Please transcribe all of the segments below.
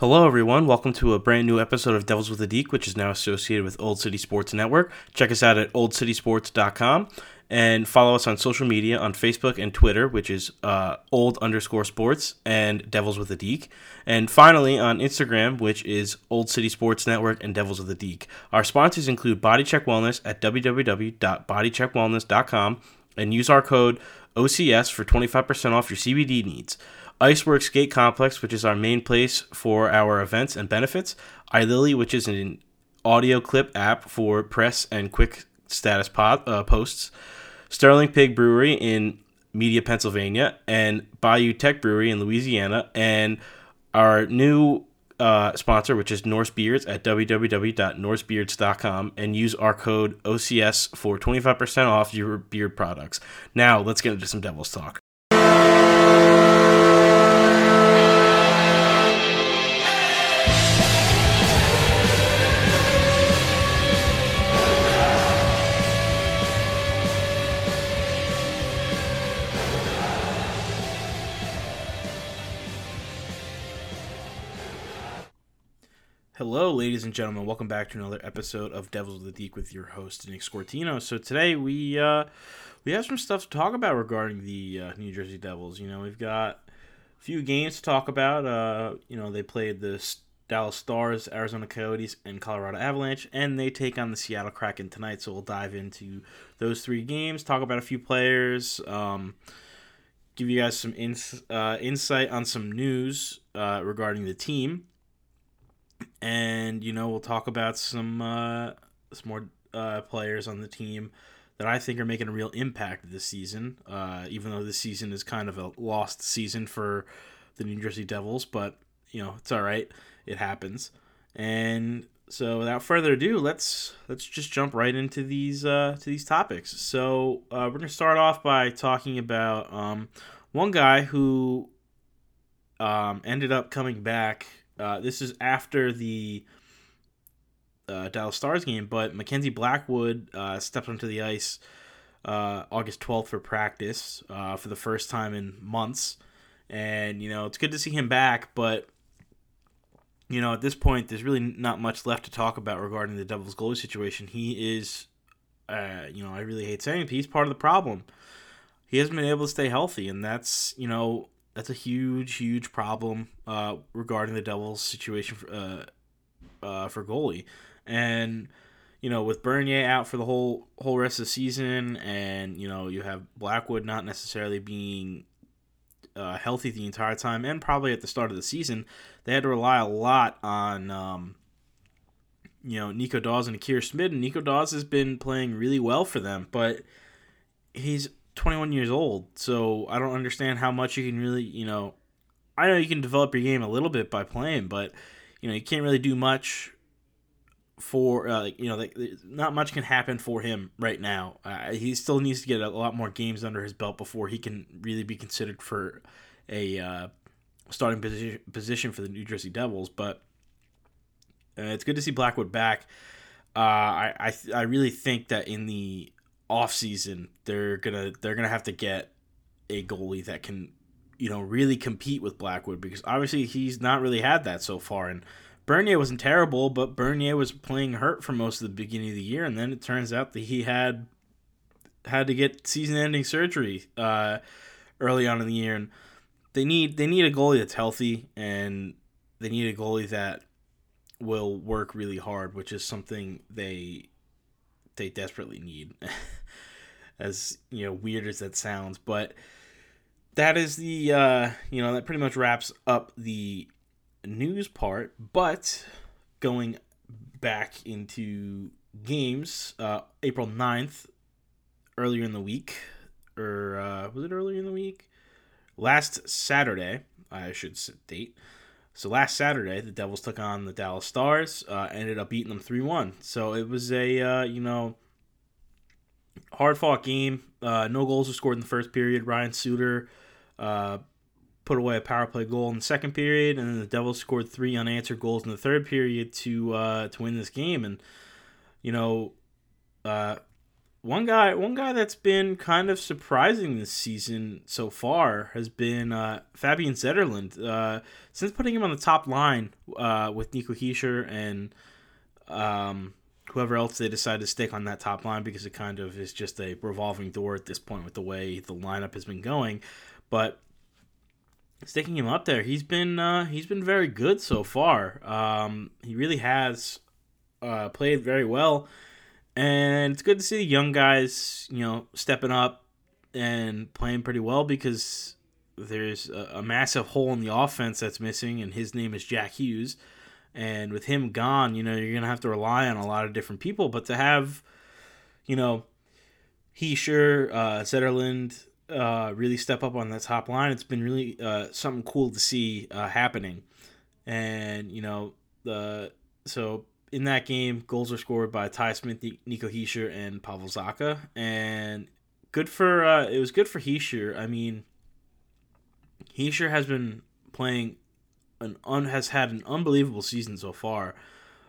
Hello, everyone. Welcome to a brand new episode of Devils with a Deke, which is now associated with Old City Sports Network. Check us out at oldcitysports.com and follow us on social media on Facebook and Twitter, which is uh, old underscore sports and Devils with a Deke. And finally on Instagram, which is Old City Sports Network and Devils with a Deke. Our sponsors include Body Check Wellness at www.bodycheckwellness.com and use our code OCS for 25% off your CBD needs. Iceworks Skate Complex, which is our main place for our events and benefits. iLily, which is an audio clip app for press and quick status pod, uh, posts. Sterling Pig Brewery in Media, Pennsylvania, and Bayou Tech Brewery in Louisiana, and our new uh, sponsor, which is Norse Beards at www.norsebeards.com, and use our code OCS for 25% off your beard products. Now, let's get into some Devils talk. Hello, ladies and gentlemen. Welcome back to another episode of Devils of the Deke with your host Nick Scortino. So today we uh, we have some stuff to talk about regarding the uh, New Jersey Devils. You know, we've got a few games to talk about. Uh, you know, they played the Dallas Stars, Arizona Coyotes, and Colorado Avalanche, and they take on the Seattle Kraken tonight. So we'll dive into those three games, talk about a few players. Um, give you guys some ins- uh, insight on some news uh, regarding the team and you know we'll talk about some uh, some more uh, players on the team that I think are making a real impact this season. Uh, even though this season is kind of a lost season for the New Jersey Devils, but you know it's all right. It happens. And so without further ado, let's let's just jump right into these uh, to these topics. So uh, we're gonna start off by talking about um, one guy who um, ended up coming back uh, this is after the uh, Dallas Stars game, but Mackenzie Blackwood uh, stepped onto the ice uh, August 12th for practice uh, for the first time in months. And, you know, it's good to see him back, but, you know, at this point, there's really not much left to talk about regarding the Devils goalie situation. He is, you know, I really hate saying it, he's part of the problem. He hasn't been able to stay healthy, and that's, you know, that's a huge, huge problem uh, regarding the Devils' situation for, uh, uh, for goalie. And you know, with Bernier out for the whole whole rest of the season, and you know, you have Blackwood not necessarily being uh, healthy the entire time, and probably at the start of the season, they had to rely a lot on. Um, you know, Nico Daws and Akira Schmid, and Nico Daws has been playing really well for them, but he's 21 years old, so I don't understand how much you can really, you know, I know you can develop your game a little bit by playing, but you know, you can't really do much for uh, you know, like, not much can happen for him right now. Uh, he still needs to get a lot more games under his belt before he can really be considered for a uh, starting position position for the New Jersey Devils. But uh, it's good to see Blackwood back. Uh, I I, I really think that in the off season they're gonna they're gonna have to get a goalie that can you know really compete with Blackwood because obviously he's not really had that so far. And Bernier wasn't terrible but Bernier was playing hurt for most of the beginning of the year. And then it turns out that he had had to get season ending surgery uh, early on in the year. And they need they need a goalie that's healthy and they need a goalie that will work really hard which is something they they desperately need. as you know, weird as that sounds, but that is the uh, you know that pretty much wraps up the news part. But going back into games, uh, April 9th, earlier in the week, or uh, was it earlier in the week? Last Saturday, I should date. So last Saturday, the Devils took on the Dallas Stars. Uh, ended up beating them three one. So it was a uh, you know hard fought game. Uh, no goals were scored in the first period. Ryan Suter uh, put away a power play goal in the second period, and then the Devils scored three unanswered goals in the third period to uh, to win this game. And you know, uh, one guy, one guy that's been kind of surprising this season so far has been uh, Fabian Zetterlund. Uh, since putting him on the top line uh, with Nico Hischier and um, whoever else they decide to stick on that top line, because it kind of is just a revolving door at this point with the way the lineup has been going. But sticking him up there, he's been uh, he's been very good so far. Um, he really has uh, played very well and it's good to see the young guys, you know, stepping up and playing pretty well because there's a, a, massive hole in the offense that's missing, and his name is Jack Hughes. And with him gone, you know, you're going to have to rely on a lot of different people. But to have, you know, Hischier, uh, Zetterlund uh, really step up on that top line, it's been really uh, something cool to see uh, happening. And, you know, the so in that game, goals were scored by Ty Smith, Nico Hischier, and Pavel Zacha, and good for uh, it was good for Hischier. I mean, Hischier has been playing an un, has had an unbelievable season so far.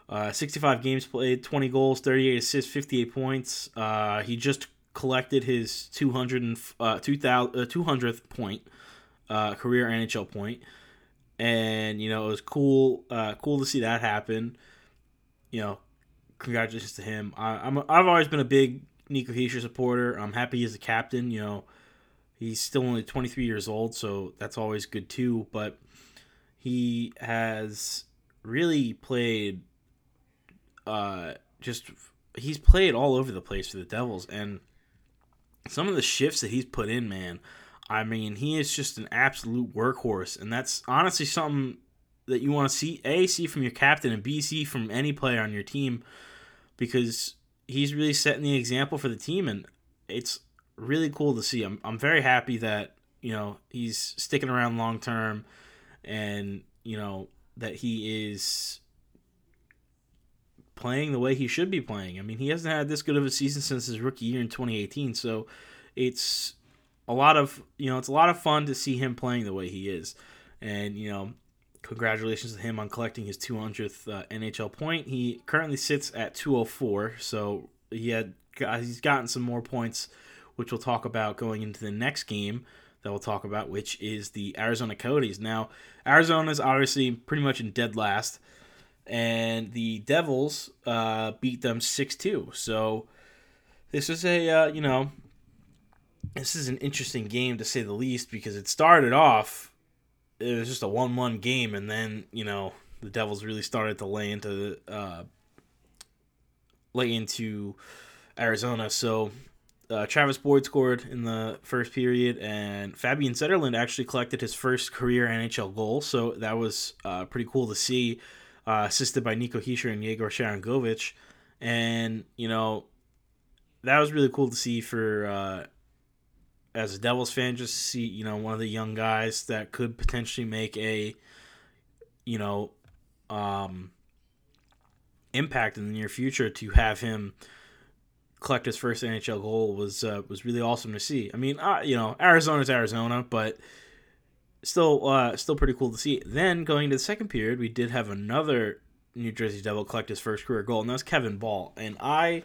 Uh, 65 games played, 20 goals, 38 assists, 58 points. Uh, he just collected his 200 and, uh, 2000, uh, 200th point, uh, career NHL point. point, and you know it was cool, uh, cool to see that happen you know, congratulations to him. I, am I've always been a big Nico Hischier supporter. I'm happy he's a captain. You know, he's still only 23 years old, so that's always good too. But he has really played, uh, just he's played all over the place for the Devils, and some of the shifts that he's put in, man. I mean, he is just an absolute workhorse, and that's honestly something that you want to see a see from your captain and b see from any player on your team because he's really setting the example for the team and it's really cool to see. I'm I'm very happy that you know he's sticking around long term and you know that he is playing the way he should be playing. I mean, he hasn't had this good of a season since his rookie year in 2018, so it's a lot of you know it's a lot of fun to see him playing the way he is, and you know congratulations to him on collecting his 200th uh, NHL point. He currently sits at 204, so he had he's gotten some more points, which we'll talk about going into the next game that we'll talk about, which is the Arizona Coyotes. Now, Arizona is obviously pretty much in dead last, and the Devils uh, beat them 6 2. So this is a, uh, you know, this is an interesting game to say the least because it started off it was just a one-one game, and then you know the Devils really started to lay into uh, lay into Arizona. So uh, Travis Boyd scored in the first period, and Fabian Zetterlund actually collected his first career NHL goal. So that was uh, pretty cool to see, uh, assisted by Nico Hischier and Yegor Sharangovich. And you know that was really cool to see for uh, as a Devils fan, just see you know one of the young guys that could potentially make a you know um, impact in the near future to have him collect his first NHL goal was uh, was really awesome to see. I mean, uh, you know, Arizona's Arizona, but still uh, still pretty cool to see. Then going to the second period, we did have another New Jersey Devil collect his first career goal, and that was Kevin Ball. And I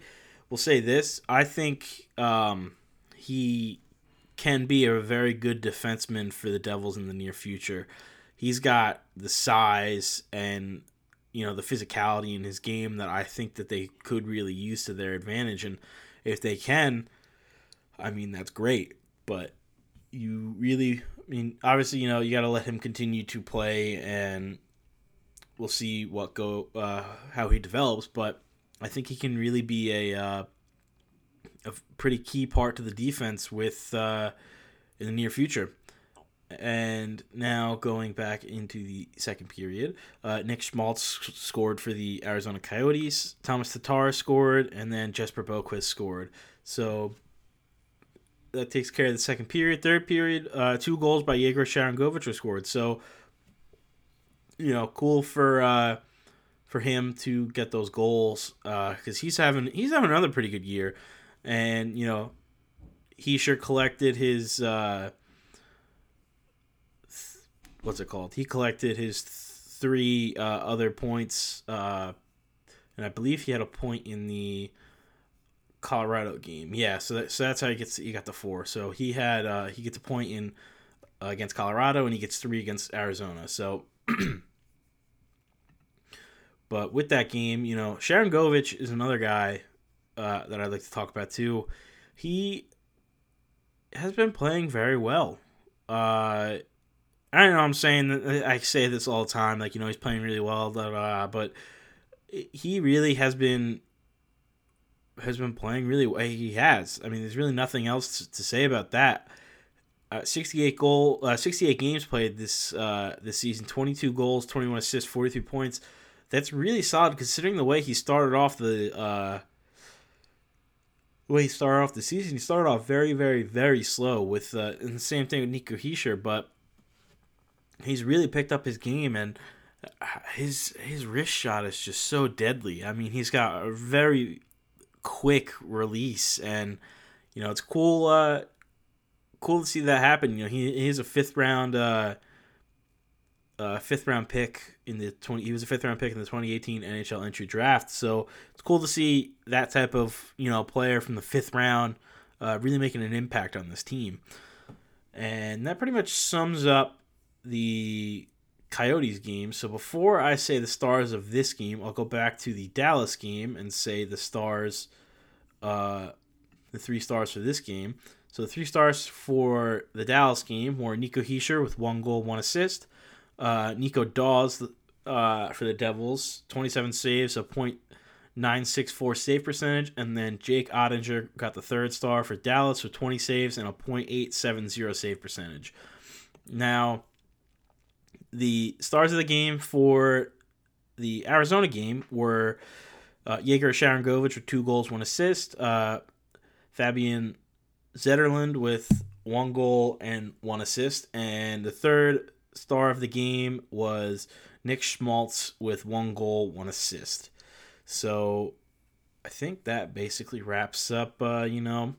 will say this: I think um, he can be a very good defenseman for the Devils in the near future. He's got the size and you know the physicality in his game that I think that they could really use to their advantage. And if they can I mean that's great. But you really I mean obviously you know you got to let him continue to play and we'll see what go uh, how he develops. But I think he can really be a uh, a pretty key part to the defense with uh, in the near future. And now going back into the second period, uh, Nick Schmaltz scored for the Arizona Coyotes. Thomas Tatar scored, and then Jesper Boqvist scored. So that takes care of the second period. Third period, uh, two goals by Yegor Sharangovich were scored. So you know, cool for uh, for him to get those goals because uh, he's having he's having another pretty good year and you know he sure collected his uh, th- what's it called? He collected his th- three uh, other points, uh, and I believe he had a point in the Colorado game. Yeah, so that, so that's how he gets he got the four. So he had uh, he gets a point in uh, against Colorado and he gets three against Arizona. So, but with that game, you know, Sharangovich is another guy uh, that I'd like to talk about too. He has been playing very well. Uh, I know I'm saying I say this all the time, like you know he's playing really well, blah, blah, blah, but he really has been has been playing really well. He has. I mean, there's really nothing else to say about that. Uh, 68 goal, uh, 68 games played this uh, this season. 22 goals, 21 assists, 43 points. That's really solid considering the way he started off the uh, way he started off the season. He started off very, very, very slow with uh, and the same thing with Nico Hischier, but he's really picked up his game and uh, his his wrist shot is just so deadly. I mean, he's got a very quick release, and you know it's cool. Uh, cool to see that happen. You know, he he's a fifth round. Uh, uh, fifth round pick in the 20 he was a fifth round pick in the 2018 NHL entry draft so cool to see that type of you know player from the fifth round uh, really making an impact on this team and that pretty much sums up the Coyotes game. So before I say the stars of this game, I'll go back to the Dallas game and say the stars, uh, the three stars for this game. So the three stars for the Dallas game were Nico Hischier with one goal, one assist. Uh, Nico Daws uh, for the Devils, 27 saves, a .964 save percentage. And then Jake Oettinger got the third star for Dallas with 20 saves and a .870 save percentage. Now, the stars of the game for the Arizona game were uh, Yegor Sharangovich with two goals, one assist. Uh, Fabian Zetterlund with one goal and one assist. And the third star of the game was Nick Schmaltz with one goal, one assist. So I think that basically wraps up, uh, you know,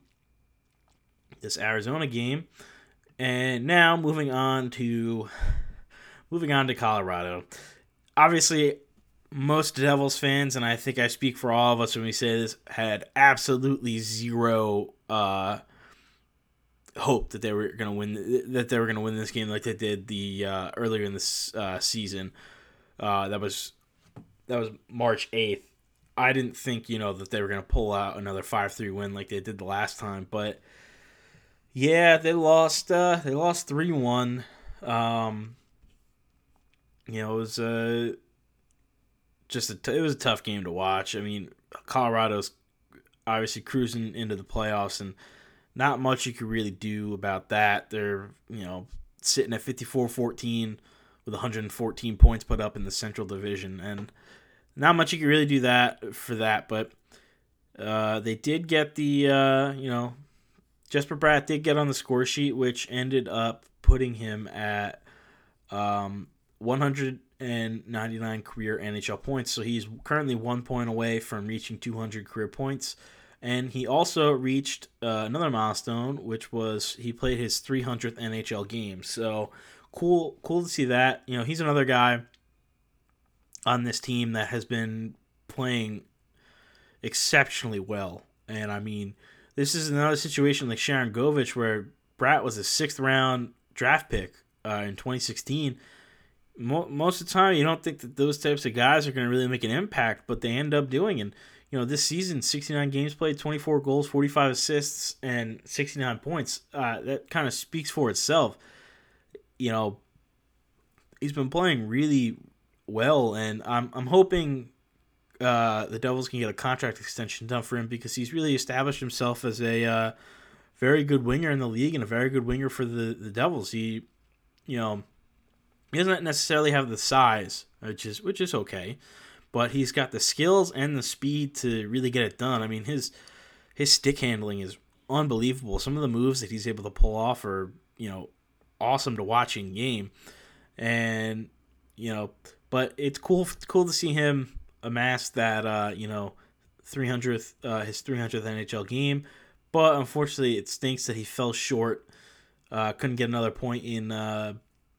this Arizona game. And now moving on to moving on to Colorado. Obviously, most Devils fans, and I think I speak for all of us when we say this, had absolutely zero uh, hope that they were going to win that they were going to win this game like they did the uh, earlier in this uh, season. Uh, that was that was March eighth. I didn't think you know that they were going to pull out another five three win like they did the last time, but yeah, they lost. Uh, they lost three one. Um, you know, it was uh, just a t- it was a tough game to watch. I mean, Colorado's obviously cruising into the playoffs, and not much you could really do about that. They're you know sitting at 54-14 with 114 points put up in the Central Division, and not much you can really do that for that. But uh, they did get the uh, you know Jesper Bratt did get on the score sheet, which ended up putting him at um, 199 career NHL points. So he's currently one point away from reaching 200 career points. And he also reached uh, another milestone, which was he played his 300th NHL game. So cool, cool to see that. You know, he's another guy on this team that has been playing exceptionally well. And I mean, this is another situation like Sharangovich where Bratt was a sixth round draft pick uh, in 2016 most of the time you don't think that those types of guys are going to really make an impact, but they end up doing. And you know, this season, 69 games played, 24 goals, 45 assists, and 69 points. Uh, that kind of speaks for itself. You know, he's been playing really well, and I'm I'm hoping uh, the Devils can get a contract extension done for him because he's really established himself as a uh, very good winger in the league and a very good winger for the the Devils. He, you know he doesn't necessarily have the size, which is which is okay, but he's got the skills and the speed to really get it done. I mean, his his stick handling is unbelievable. Some of the moves that he's able to pull off are, you know, awesome to watch in game. And, you know, but it's cool cool to see him amass that uh, you know, 300th uh, his 300th NHL game. But unfortunately, it stinks that he fell short. Uh, couldn't get another point in uh,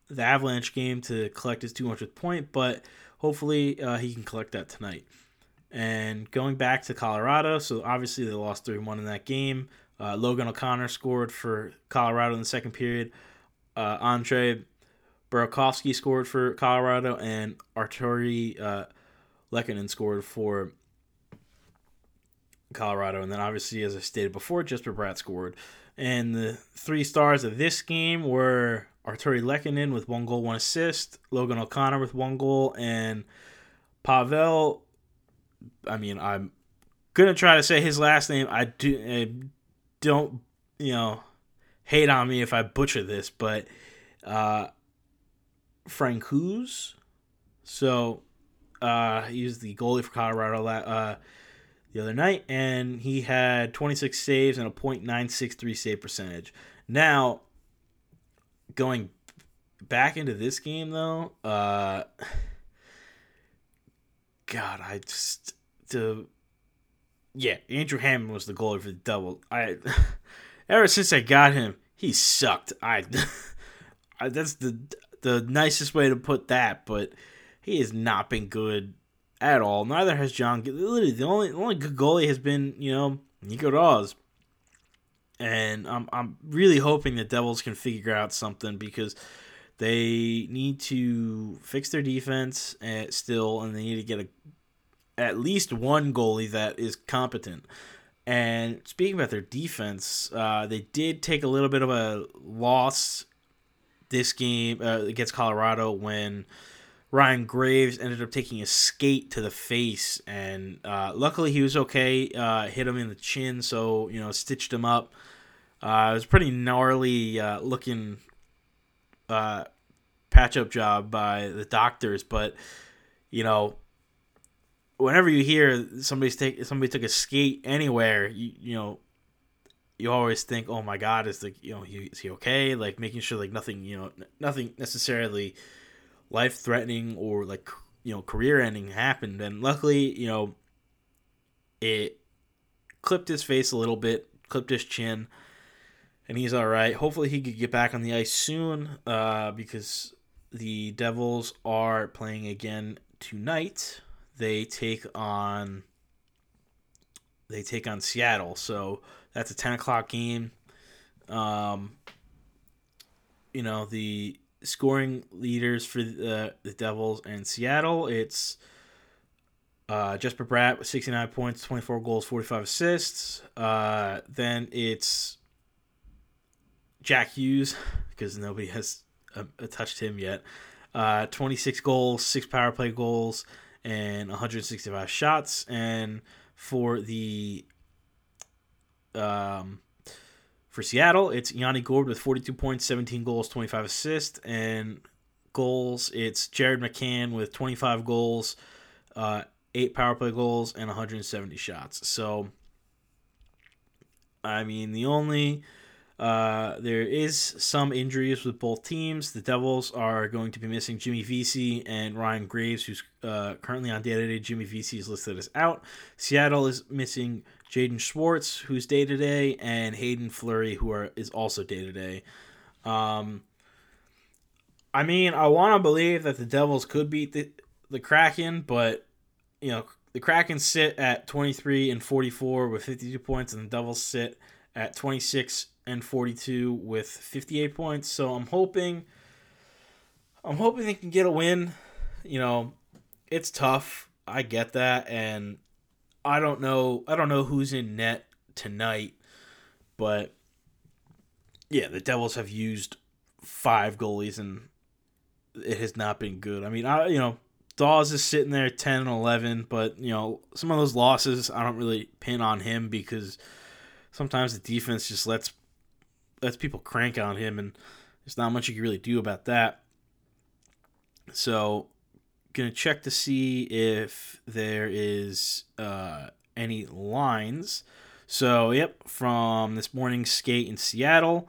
the Avalanche game to collect his 200th point, but hopefully uh, he can collect that tonight. And going back to Colorado, so obviously they lost 3 1 in that game. Uh, Logan O'Connor scored for Colorado in the second period. Uh, Andre Burakovsky scored for Colorado, and Artturi uh, Lehkonen scored for Colorado. And then, obviously, as I stated before, Jesper Bratt scored. And the three stars of this game were Artturi Lehkonen with one goal, one assist, Logan O'Connor with one goal, and Pavel. I mean, I'm gonna try to say his last name. I do I don't you know hate on me if I butcher this, but uh, Francouz. So uh, he was the goalie for Colorado uh, the other night, and he had 26 saves and a .963 save percentage. Now, going back into this game though, uh, God, I just the yeah, Andrew Hammond was the goalie for the double. I ever since I got him, he sucked. I, I that's the the nicest way to put that, but he has not been good at all. Neither has John. Literally, the only the only good goalie has been you know Nico Daws, and I'm I'm really hoping the Devils can figure out something because they need to fix their defense uh, still, and they need to get a at least one goalie that is competent. And speaking about their defense, uh, they did take a little bit of a loss this game uh, against Colorado when Ryan Graves ended up taking a skate to the face, and uh, luckily he was okay. Uh, hit him in the chin, so you know stitched him up. Uh, it was pretty gnarly uh, looking uh, patch up job by the doctors, but you know whenever you hear somebody's take somebody took a skate anywhere, you you know you always think, oh my God, is the you know he, is he okay? Like making sure like nothing you know nothing necessarily life threatening or like you know career ending happened. And luckily, you know, it clipped his face a little bit, clipped his chin, and he's all right. Hopefully, he could get back on the ice soon uh, because the Devils are playing again tonight. They take on they take on Seattle. So that's a 10 o'clock game. Um, you know, the scoring leaders for the, the Devils and Seattle, it's uh, Jesper Bratt with 69 points, 24 goals, 45 assists. Uh, then it's Jack Hughes, because nobody has uh, touched him yet. Uh, 26 goals, six power play goals, and 165 shots. And for the um, for Seattle, it's Yanni Gourde with 42 points, 17 goals, 25 assists, and goals. It's Jared McCann with 25 goals, uh, eight power play goals, and 170 shots. So, I mean, the only uh, there is some injuries with both teams. The Devils are going to be missing Jimmy Vesey and Ryan Graves, who's uh, currently on day to day. Jimmy Vesey is listed as out. Seattle is missing Jaden Schwartz, who's day to day, and Haydn Fleury, who are, is also day to day. Um, I mean, I want to believe that the Devils could beat the the Kraken, but you know the Kraken sit at 23 and 44 with 52 points, and the Devils sit at 26 and 42 with 58 points. So I'm hoping I'm hoping they can get a win. You know, it's tough. I get that and I don't know I don't know who's in net tonight, but yeah, the Devils have used five goalies and it has not been good. I mean, I you know, Daws is sitting there 10 and 11, but you know, some of those losses I don't really pin on him because sometimes the defense just lets lets people crank on him, and there's not much you can really do about that. So, gonna check to see if there is uh, any lines. So, yep, from this morning's skate in Seattle,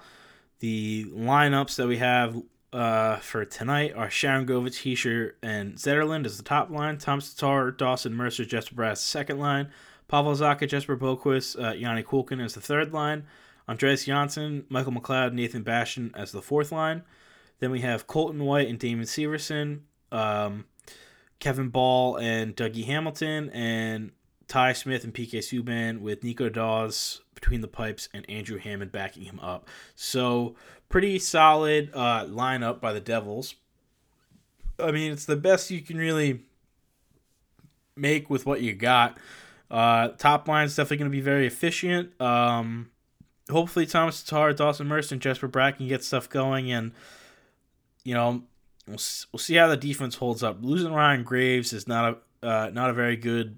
the lineups that we have uh, for tonight are Sharangovich, Hischier, and Zetterlund as the top line. Tom Tatar, Dawson, Mercer, Jesper Bratt, second line. Pavel Zacha, Jesper Boqvist, uh, Janne Kuokkanen as the third line. Andreas Johnsson, Michael McLeod, Nathan Bastian as the fourth line. Then we have Colton White and Damon Severson. Um, Kevin Ball and Dougie Hamilton, and Ty Smith and PK Subban with Nico Daws between the pipes and Andrew Hammond backing him up. So pretty solid uh, lineup by the Devils. I mean, it's the best you can really make with what you got. Uh, top line is definitely going to be very efficient. Um, hopefully, Thomas Tatar, Dawson Mercer, and Jesper Bratt get stuff going, and you know, we'll, we'll see how the defense holds up. Losing Ryan Graves is not a uh, not a very good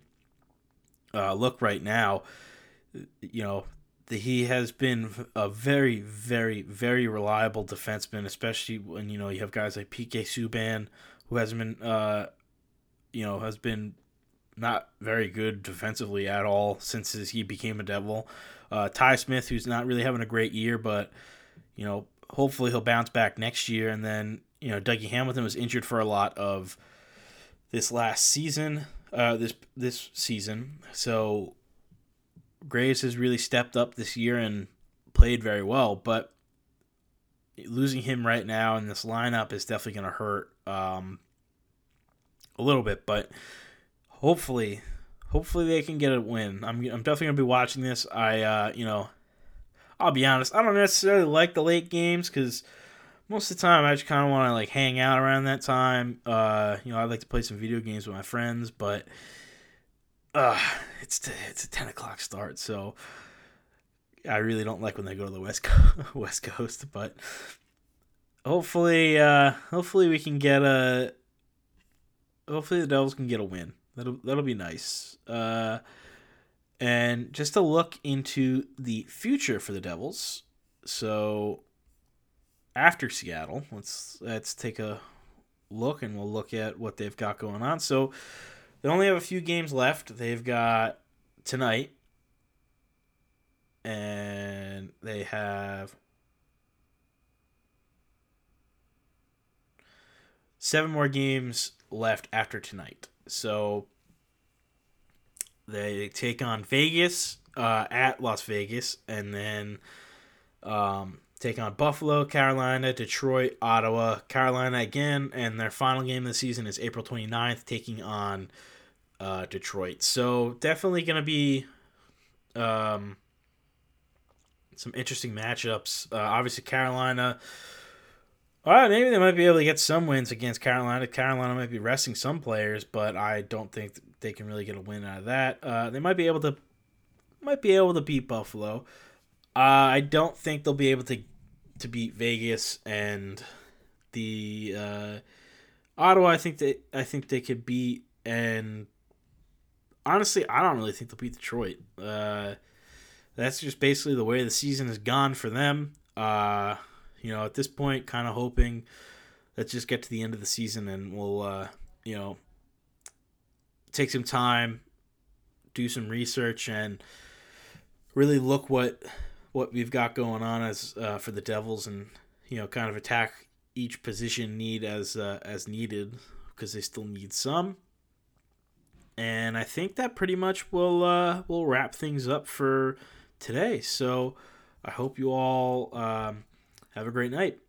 uh, look right now. You know, the, he has been a very, very, very reliable defenseman, especially when you know you have guys like PK Subban, who hasn't been, uh, you know, has been not very good defensively at all since he became a Devil. Uh, Ty Smith, who's not really having a great year, but you know, hopefully he'll bounce back next year. And then you know, Dougie Hamilton was injured for a lot of this last season, uh, this this season. So Graves has really stepped up this year and played very well, but losing him right now in this lineup is definitely going to hurt um, a little bit. But hopefully, hopefully they can get a win. I'm I'm definitely going to be watching this. I uh, you know, I'll be honest, I don't necessarily like the late games because most of the time I just kind of want to like hang out around that time. Uh, you know, I like to play some video games with my friends, but uh, it's t- it's a ten o'clock start, so I really don't like when they go to the west Co- west coast. But hopefully, uh, hopefully we can get a. Hopefully the Devils can get a win. That'll that'll be nice. Uh, and just to look into the future for the Devils, so after Seattle. Let's let's take a look and we'll look at what they've got going on. So they only have a few games left. They've got tonight and they have seven more games left after tonight. So they take on Vegas uh, at Las Vegas and then um, take on Buffalo, Carolina, Detroit, Ottawa, Carolina again, and their final game of the season is April 29th, taking on uh, Detroit. So definitely going to be um, some interesting matchups. Uh, obviously, Carolina. All right, maybe they might be able to get some wins against Carolina. Carolina might be resting some players, but I don't think they can really get a win out of that. Uh, they might be able to, might be able to beat Buffalo. Uh, I don't think they'll be able to to beat Vegas and the uh, Ottawa. I think they I think they could beat and honestly, I don't really think they'll beat Detroit. Uh, that's just basically the way the season has gone for them. Uh, you know, at this point, kind of hoping let's just get to the end of the season and we'll uh, you know take some time, do some research, and really look what what we've got going on as uh, for the Devils, and you know, kind of attack each position need as uh, as needed because they still need some. And I think that pretty much will uh, will wrap things up for today. So I hope you all um, have a great night.